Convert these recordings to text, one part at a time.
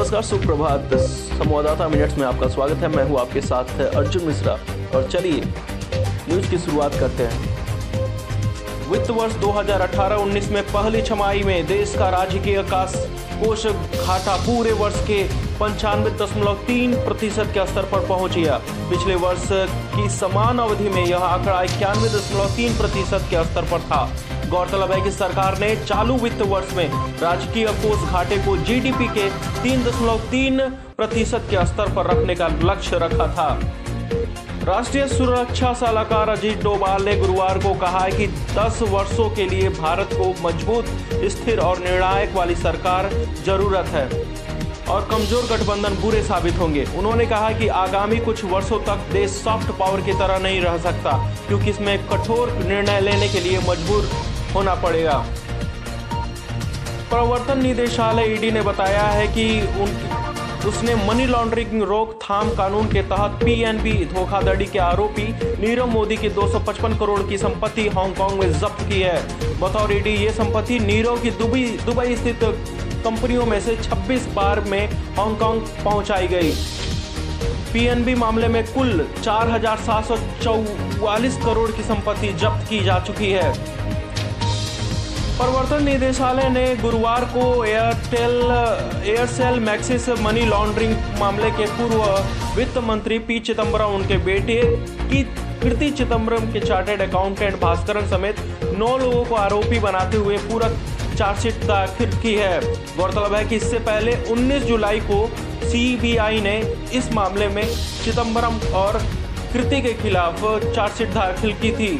नमस्कार, सुप्रभात। संवाददाता मिनट्स में आपका स्वागत है। मैं हूँ आपके साथ अर्जुन मिश्रा। और चलिए, न्यूज़ की शुरुआत करते हैं। वित्त वर्ष 2018-19 में पहली छमाही में देश का राजकीय कोष घाटा पूरे वर्ष के पंचानवे दशमलव तीन प्रतिशत के स्तर पर पहुँच गया। पिछले वर्ष की समान अवधि में यह आंकड़ा इक्यानवे दशमलव तीन प्रतिशत के स्तर पर था। गौरतलब है कि सरकार ने चालू वित्त वर्ष में राजकीय कोष घाटे को जीडीपी के तीन दशमलव तीन प्रतिशत के स्तर पर रखने का लक्ष्य रखा था। राष्ट्रीय सुरक्षा सलाहकार अजीत डोभाल ने गुरुवार को कहा है कि 10 वर्षों के लिए भारत को मज़बूत, स्थिर और निर्णायक वाली सरकार ज़रूरत है और कमज़ोर गठबंधन बुरे साबित होंगे। उन्होंने कहा कि आगामी कुछ वर्षों तक देश सॉफ्ट पावर की तरह नहीं रह सकता, क्योंकि इसमें कठोर निर्णय लेने के लिए मजबूर होना पड़ेगा। प्रवर्तन निदेशालय ईडी ने बताया है कि उन, उसने मनी लॉन्ड्रिंग रोकथाम कानून के तहत पीएनबी धोखाधड़ी के आरोपी नीरव मोदी की 255 करोड़ की संपत्ति हांगकांग में जब्त की है। बतौर ईडी ये संपत्ति नीरव की दुबई दुबई स्थित कंपनियों में से 26 बार में हांगकांग पहुंचाई गई। पीएनबी मामले में कुल चार हज़ार सात सौ चौवालीस करोड़ की संपत्ति जब्त की जा चुकी है। प्रवर्तन निदेशालय ने गुरुवार को Airtel, Aircel Maxis money laundering मामले के पूर्व वित्त मंत्री पी चिदम्बरम उनके बेटे की कृति चिदम्बरम के चार्टेड अकाउंटेंट भास्करन समेत नौ लोगों को आरोपी बनाते हुए पूरक चार्जशीट दाखिल की है। गौरतलब है कि इससे पहले 19 जुलाई को सीबीआई ने इस मामले में चिदम्बरम और कृति के खिलाफ चार्जशीट दाखिल की थी।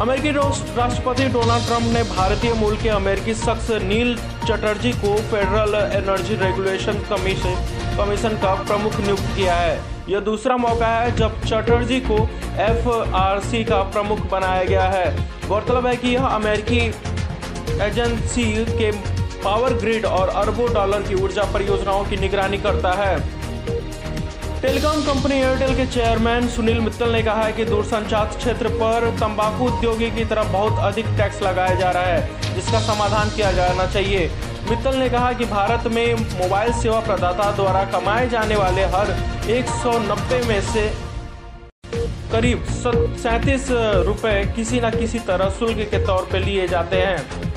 अमेरिकी राष्ट्रपति डोनाल्ड ट्रंप ने भारतीय मूल के अमेरिकी शख्स नील चटर्जी को federal energy regulation commission commission का प्रमुख नियुक्त किया है। यह दूसरा मौका है जब चटर्जी को एफआरसी का प्रमुख बनाया गया है। गौरतलब है कि यह अमेरिकी एजेंसी के पावर ग्रिड और अरबों डॉलर की ऊर्जा परियोजनाओं की निगरानी करता है। टेलीकॉम कंपनी एयरटेल के चेयरमैन सुनील मित्तल ने कहा है कि दूरसंचार क्षेत्र पर तंबाकू उद्योगी की तरफ़ बहुत अधिक टैक्स लगाया जा रहा है, जिसका समाधान किया जाना चाहिए। मित्तल ने कहा कि भारत में मोबाइल सेवा प्रदाता द्वारा कमाए जाने वाले हर 190 में से करीब सैतीस रुपए किसी न किसी तरह शुल्क के तौर पर लिए जाते हैं।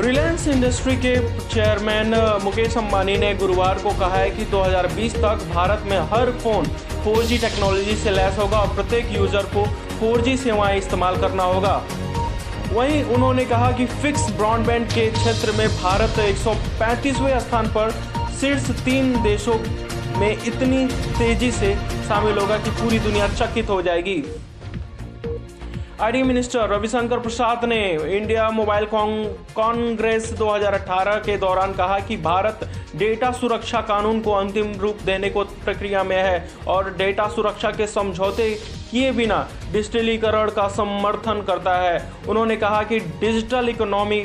रिलायंस इंडस्ट्री के चेयरमैन मुकेश अंबानी ने गुरुवार को कहा है कि 2020 तक भारत में हर फ़ोन 4G टेक्नोलॉजी से लैस होगा और प्रत्येक यूज़र को 4G सेवाएँ इस्तेमाल करना होगा। वहीं उन्होंने कहा कि फिक्स ब्रॉडबैंड के क्षेत्र में भारत 135वें स्थान पर शीर्ष तीन देशों में इतनी तेज़ी से शामिल होगा कि पूरी दुनिया चकित हो जाएगी। आईडी मिनिस्टर रविशंकर प्रसाद ने इंडिया मोबाइल कांग्रेस 2018 के दौरान कहा कि भारत डेटा सुरक्षा कानून को अंतिम रूप देने को प्रक्रिया में है और डेटा सुरक्षा के समझौते किए बिना डिजिटलीकरण का समर्थन करता है। उन्होंने कहा कि डिजिटल इकोनॉमी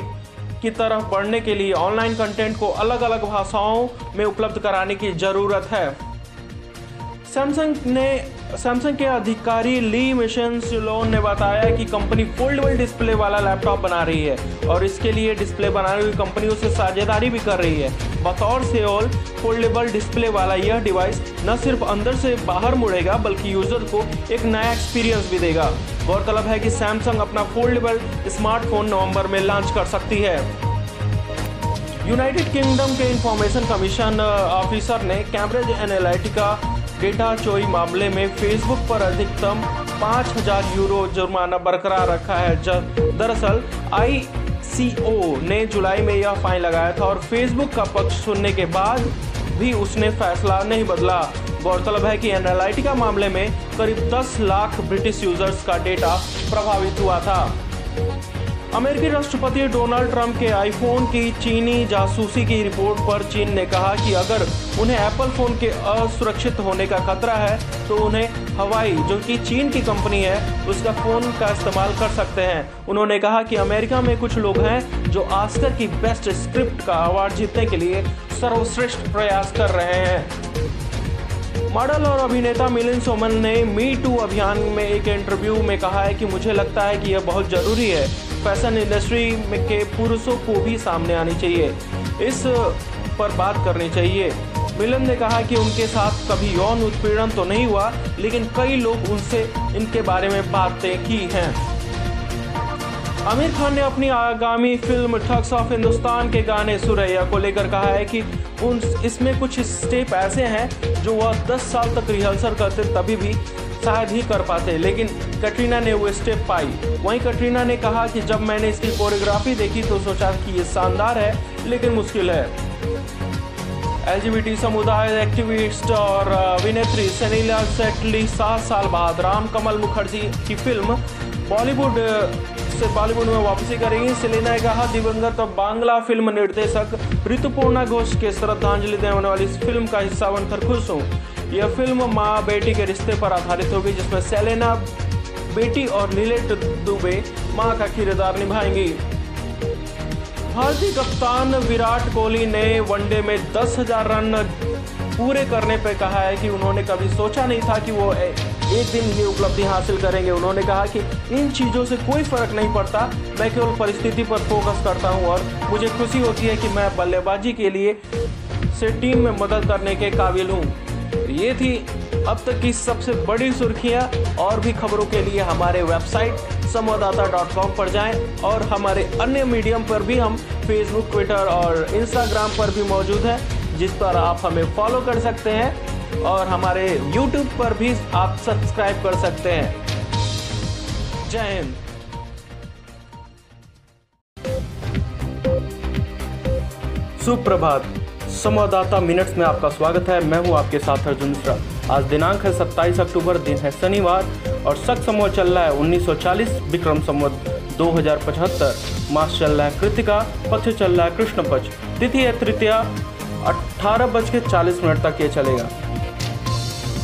की तरफ़ बढ़ने के लिए ऑनलाइन कंटेंट को अलग अलग भाषाओं में उपलब्ध कराने की ज़रूरत है। सैमसंग ने सैमसंग के अधिकारी ली मिशन सिलोन ने बताया कि कंपनी फोल्डेबल डिस्प्ले वाला लैपटॉप बना रही है और इसके लिए डिस्प्ले बनाने वाली कंपनियों से साझेदारी भी कर रही है। बतौर सेओल फोल्डेबल डिस्प्ले वाला यह डिवाइस न सिर्फ़ अंदर से बाहर मुड़ेगा, बल्कि यूज़र को एक नया एक्सपीरियंस भी देगा। गौरतलब है कि सैमसंग अपना फोल्डेबल स्मार्टफ़ोन नवंबर में लॉन्च कर सकती है। यूनाइटेड किंगडम के इंफॉर्मेशन कमीशन ऑफिसर ने कैम्ब्रिज एनालिटिका डेटा चोरी मामले में फेसबुक पर अधिकतम 5000 यूरो जुर्माना बरकरार रखा है। दरअसल आई सी ओ ने जुलाई में यह फाइन लगाया था और फेसबुक का पक्ष सुनने के बाद भी उसने फैसला नहीं बदला। गौरतलब है कि एनालिटिका मामले में करीब 10 लाख ब्रिटिश यूज़र्स का डेटा प्रभावित हुआ था। अमेरिकी राष्ट्रपति डोनाल्ड ट्रंप के आईफोन की चीनी जासूसी की रिपोर्ट पर चीन ने कहा कि अगर उन्हें एप्पल फ़ोन के असुरक्षित होने का खतरा है तो उन्हें हवाई, जो कि चीन की कंपनी है, उसका फ़ोन का इस्तेमाल कर सकते हैं। उन्होंने कहा कि अमेरिका में कुछ लोग हैं जो आस्कर की बेस्ट स्क्रिप्ट का अवार्ड जीतने के लिए सर्वश्रेष्ठ प्रयास कर रहे हैं। मॉडल और अभिनेता मिलिंद सोमन ने मी टू अभियान में एक इंटरव्यू में कहा है कि मुझे लगता है कि यह बहुत ज़रूरी है। फ़ैशन इंडस्ट्री में के पुरुषों को भी सामने आनी चाहिए। इस पर बात करनी चाहिए। मिलन ने कहा कि उनके साथ कभी यौन उत्पीड़न तो नहीं हुआ, लेकिन कई लोग उनसे इनके बारे में बातें की हैं। आमिर खान ने अपनी आगामी फ़िल्म ठग्स ऑफ़ हिंदुस्तान के गाने सुरैया को लेकर कहा है कि उन, इसमें कुछ स्टेप ऐसे हैं जो वह 10 साल तक रिहर्सल करते तभी भी शायद ही कर पाते लेकिन कटरीना ने वो स्टेप पाई। वहीं कटरीना ने कहा कि जब मैंने इसकी कोरियोग्राफी देखी तो सोचा कि ये शानदार है, लेकिन मुश्किल है। एल समुदाय एक्टिविस्ट और अभिनेत्री सनीला सेटली सात साल बाद राम कमल मुखर्जी की फ़िल्म बॉलीवुड से बॉलीवुड में वापसी करेंगी सेलिना ने कहा, दिवंगत बांग्ला फ़िल्म निर्देशक ऋतुपूर्णा घोष के श्रद्धांजलि देने वाली इस फ़िल्म का हिस्सा बनकर खुश हूँ। यह फ़िल्म माँ बेटी के रिश्ते पर आधारित होगी, जिसमें सेलेना, बेटी और नीलेट दुबे माँ का किरदार निभाएँगी। भारतीय कप्तान विराट कोहली ने वनडे में दस हज़ार रन पूरे करने पर कहा है कि उन्होंने कभी सोचा नहीं था कि वो एक दिन ये उपलब्धि हासिल करेंगे। उन्होंने कहा कि इन चीज़ों से कोई फ़र्क नहीं पड़ता। मैं केवल परिस्थिति पर फोकस करता हूँ और मुझे खुशी होती है कि मैं बल्लेबाजी के लिए से टीम में मदद करने के काबिल हूँ। ये थी अब तक की सबसे बड़ी सुर्खियाँ और भी खबरों के लिए हमारे वेबसाइट संवाददाता डॉट कॉम पर जाएँ और हमारे अन्य मीडियम पर भी हम फेसबुक ट्विटर और इंस्टाग्राम पर भी मौजूद हैं, जिस पर आप हमें फॉलो कर सकते हैं और हमारे यूट्यूब पर भी आप सब्सक्राइब कर सकते हैं। जय हिंद। सुप्रभात। संवाददाता मिनट्स में आपका स्वागत है। मैं हूँ आपके साथ अर्जुन मिश्रा आज दिनांक है 27 अक्टूबर, दिन है शनिवार और सख समूह चल रहा है 1940 विक्रम संवत 2075 मास चल रहा है कृतिका पक्ष चल रहा है कृष्ण पक्ष द्वितीय तृतीया अठारह बज के चालीस मिनट तक ये चलेगा।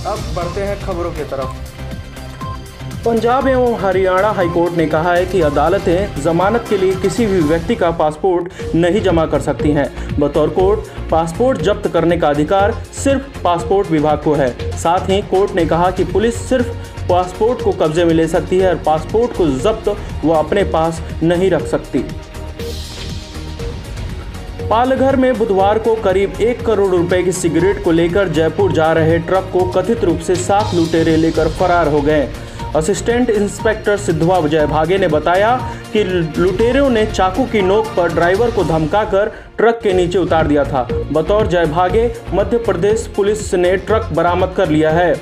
अब बढ़ते हैं खबरों की तरफ़। पंजाब एवं हरियाणा हाईकोर्ट ने कहा है कि अदालतें जमानत के लिए किसी भी व्यक्ति का पासपोर्ट नहीं जमा कर सकती हैं। बतौर कोर्ट पासपोर्ट जब्त करने का अधिकार सिर्फ़ पासपोर्ट विभाग को है। साथ ही कोर्ट ने कहा कि पुलिस सिर्फ़ पासपोर्ट को कब्जे में ले सकती है और पासपोर्ट को जब्त वो अपने पास नहीं रख सकती। पालघर में बुधवार को करीब एक करोड़ रुपए की सिगरेट को लेकर जयपुर जा रहे ट्रक को कथित रूप से सात लुटेरे लेकर फरार हो गए। असिस्टेंट इंस्पेक्टर सिद्धवा विजय भागे ने बताया कि लुटेरों ने चाकू की नोक पर ड्राइवर को धमकाकर ट्रक के नीचे उतार दिया था। बतौर जय भागे मध्य प्रदेश पुलिस ने ट्रक बरामद कर लिया है।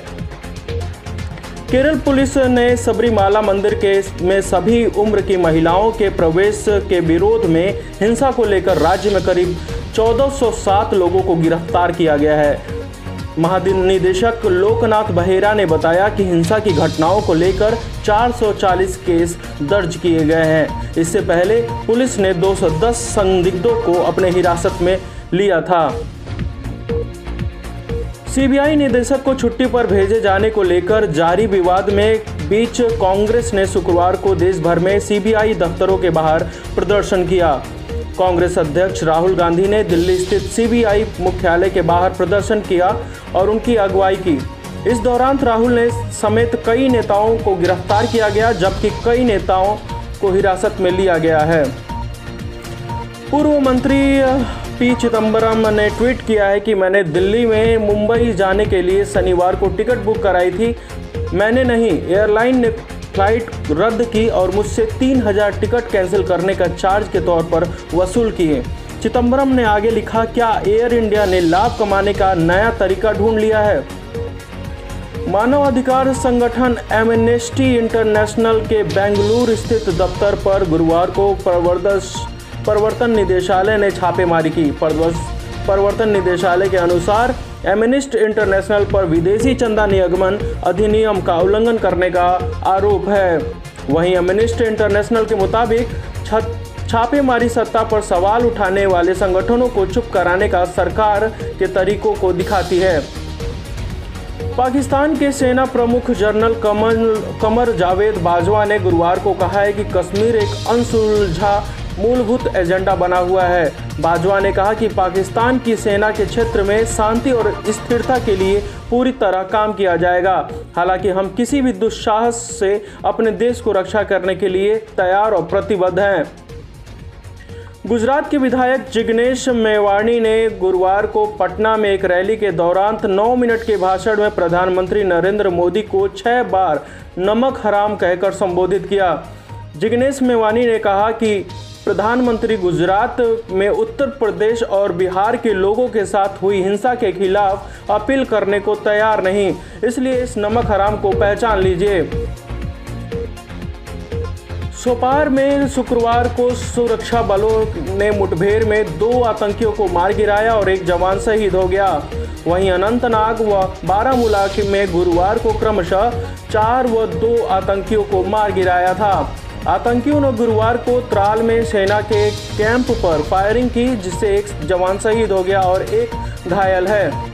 केरल पुलिस ने सबरीमाला मंदिर के में सभी उम्र की महिलाओं के प्रवेश के विरोध में हिंसा को लेकर राज्य में करीब 1407 लोगों को गिरफ़्तार किया गया है। महानिदेशक लोकनाथ बहेरा ने बताया कि हिंसा की घटनाओं को लेकर 440 केस दर्ज किए गए हैं। इससे पहले पुलिस ने 210 संदिग्धों को अपने हिरासत में लिया था। सीबीआई निदेशक को छुट्टी पर भेजे जाने को लेकर जारी विवाद में बीच कांग्रेस ने शुक्रवार को देश भर में सीबीआई दफ्तरों के बाहर प्रदर्शन किया। कांग्रेस अध्यक्ष राहुल गांधी ने दिल्ली स्थित सीबीआई मुख्यालय के बाहर प्रदर्शन किया और उनकी अगुवाई की। इस दौरान राहुल ने समेत कई नेताओं को गिरफ़्तार किया गया, जबकि कई नेताओं को हिरासत में लिया गया है। पूर्व मंत्री पी चिदम्बरम ने ट्वीट किया है कि मैंने दिल्ली में मुंबई जाने के लिए शनिवार को टिकट बुक कराई थी। मैंने नहीं, एयरलाइन ने फ़्लाइट रद्द की और मुझसे तीन हज़ार टिकट कैंसिल करने का चार्ज के तौर पर वसूल किए। चिदम्बरम ने आगे लिखा, क्या एयर इंडिया ने लाभ कमाने का नया तरीका ढूंढ लिया है? मानवाधिकार संगठन एमनेस्टी इंटरनेशनल के बेंगलुरु स्थित दफ्तर पर गुरुवार को प्रवर्तन निदेशालय ने छापेमारी की। प्रवर्तन निदेशालय के अनुसार एमिनिस्ट इंटरनेशनल पर विदेशी चंदा नियमन अधिनियम का उल्लंघन करने का आरोप है। वहीं एमिनिस्ट इंटरनेशनल के मुताबिक छापेमारी सत्ता पर सवाल उठाने वाले संगठनों को चुप कराने का सरकार के तरीकों को दिखाती है। पाकिस्तान के सेना प्रमुख जनरल कमल कमर जावेद बाजवा ने गुरुवार को कहा है कि कश्मीर एक अनसुलझा मूलभूत एजेंडा बना हुआ है। बाजवा ने कहा कि पाकिस्तान की सेना के क्षेत्र में शांति और स्थिरता के लिए पूरी तरह काम किया जाएगा। हालाँकि हम किसी भी दुस्साहस से अपने देश को रक्षा करने के लिए तैयार और प्रतिबद्ध हैं। गुजरात के विधायक जिग्नेश मेवाणी ने गुरुवार को पटना में एक रैली के दौरान 9 मिनट के भाषण में प्रधानमंत्री नरेंद्र मोदी को छह बार नमक हराम कहकर संबोधित किया। जिग्नेश मेवाणी ने कहा कि प्रधानमंत्री गुजरात में उत्तर प्रदेश और बिहार के लोगों के साथ हुई हिंसा के खिलाफ अपील करने को तैयार नहीं। इसलिए इस नमक हराम को पहचान लीजिए। सोपार में शुक्रवार को सुरक्षा बलों ने मुठभेड़ में दो आतंकियों को मार गिराया और एक जवान शहीद हो गया। वहीं अनंतनाग व बारामूला में गुरुवार को क्रमशः चार व दो आतंकियों को मार गिराया था। आतंकियों ने गुरुवार को त्राल में सेना के कैंप पर फायरिंग की, जिससे एक जवान शहीद हो गया और एक घायल है।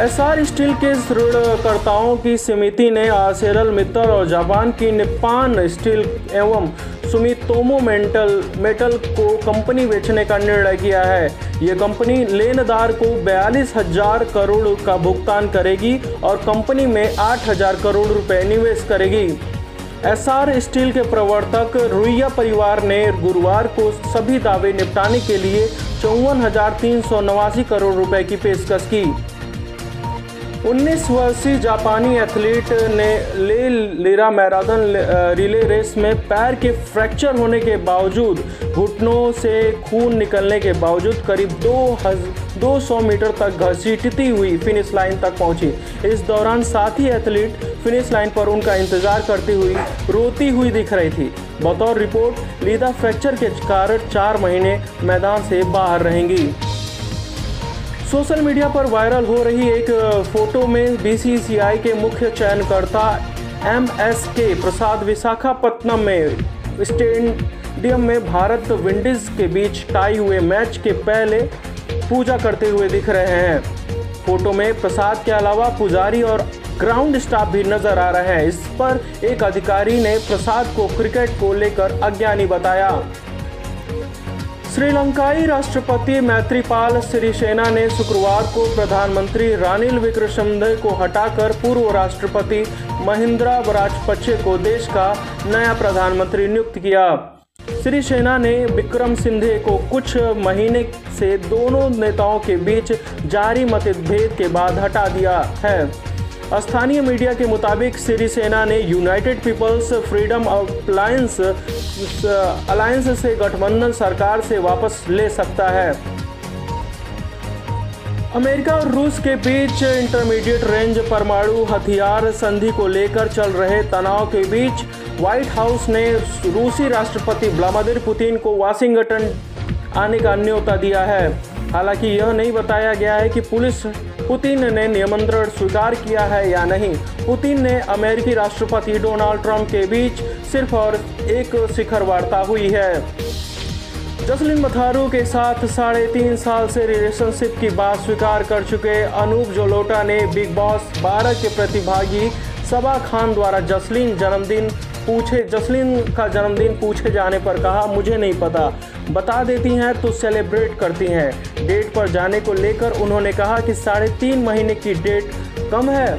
एसआर स्टील के ऋणकर्ताओं की समिति ने आसेरल मित्तल और जापान की निपान स्टील एवं सुमितोमो मेंटल, मेटल को कंपनी बेचने का निर्णय किया है। ये कंपनी लेनदार को बयालीस हज़ार करोड़ का भुगतान करेगी और कंपनी में आठ हज़ार करोड़ रुपए निवेश करेगी। एसआर स्टील के प्रवर्तक रुइया परिवार ने गुरुवार को सभी दावे निपटाने के लिए चौवन करोड़ रुपए की पेशकश की। 19 वर्षीय जापानी एथलीट ने ले लेरा मैराथन रिले रेस में पैर के फ्रैक्चर होने के बावजूद घुटनों से खून निकलने के बावजूद करीब दो हज, दो सौ मीटर तक घसीटती हुई फिनिश लाइन तक पहुँची। इस दौरान साथी एथलीट फिनिश लाइन पर उनका इंतज़ार करती हुई रोती हुई दिख रही थी। बतौर रिपोर्ट, लीदा फ्रैक्चर के कारण चार महीने मैदान से बाहर रहेंगी। सोशल मीडिया पर वायरल हो रही एक फ़ोटो में बीसीसीआई के मुख्य चयनकर्ता एम एस के प्रसाद विशाखापट्टनम में स्टेडियम में भारत विंडीज के बीच टाई हुए मैच के पहले पूजा करते हुए दिख रहे हैं। फ़ोटो में प्रसाद के अलावा पुजारी और ग्राउंड स्टाफ भी नज़र आ रहे हैं। इस पर एक अधिकारी ने प्रसाद को क्रिकेट को लेकर अज्ञानी बताया। श्रीलंकाई राष्ट्रपति मैत्रीपाल सिरिसेना ने शुक्रवार को प्रधानमंत्री रानिल विक्रमसिंघे को हटाकर पूर्व राष्ट्रपति महिंद्रा राजपक्षे को देश का नया प्रधानमंत्री नियुक्त किया। सिरिसेना ने विक्रम सिंधे को कुछ महीने से दोनों नेताओं के बीच जारी मतभेद के बाद हटा दिया है। स्थानीय मीडिया के मुताबिक सिरिसेना ने United People's Freedom Alliance alliance से गठबंधन सरकार से वापस ले सकता है। अमेरिका और रूस के बीच इंटरमीडिएट रेंज परमाणु हथियार संधि को लेकर चल रहे तनाव के बीच व्हाइट हाउस ने रूसी राष्ट्रपति व्लादिमीर पुतिन को वाशिंगटन आने का न्योता दिया है। हालाँकि यह नहीं बताया गया है कि पुलिस पुतिन ने निमंत्रण स्वीकार किया है या नहीं। पुतिन ने अमेरिकी राष्ट्रपति डोनाल्ड ट्रंप के बीच सिर्फ़ और एक शिखर वार्ता हुई है। जसलिन मथारू के साथ साढ़े तीन साल से रिलेशनशिप की बात स्वीकार कर चुके अनूप जोलोटा ने बिग बॉस बारह के प्रतिभागी सबा खान द्वारा जसलिन जन्मदिन पूछे, जसलीन का जन्मदिन पूछे जाने पर कहा, मुझे नहीं पता। बता देती हैं तो सेलिब्रेट करती हैं। डेट पर जाने को लेकर उन्होंने कहा कि साढ़े तीन महीने की डेट कम है।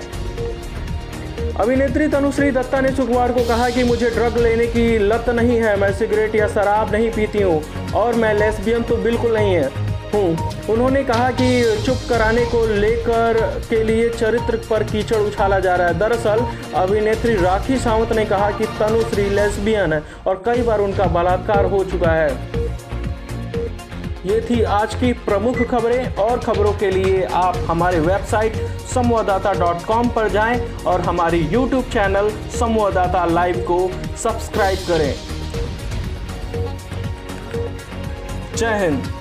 अभिनेत्री तनुश्री दत्ता ने शुक्रवार को कहा कि मुझे ड्रग लेने की लत नहीं है। मैं सिगरेट या शराब नहीं पीती हूँ और मैं लेस्बियन तो बिल्कुल नहीं है। हूँ। उन्होंने कहा कि चुप कराने को लेकर के लिए चरित्र पर कीचड़ उछाला जा रहा है। दरअसल, अभिनेत्री राखी सावंत ने कहा कि तनुश्री लेस्बियन है और कई बार उनका बलात्कार हो चुका है। ये थी आज की प्रमुख खबरें। और खबरों के लिए आप हमारे वेबसाइट संवाददाता डॉट कॉम पर जाएँ और हमारी यूट्यूब चैनल संवाददाता लाइव को सब्सक्राइब करें। जय हिंद।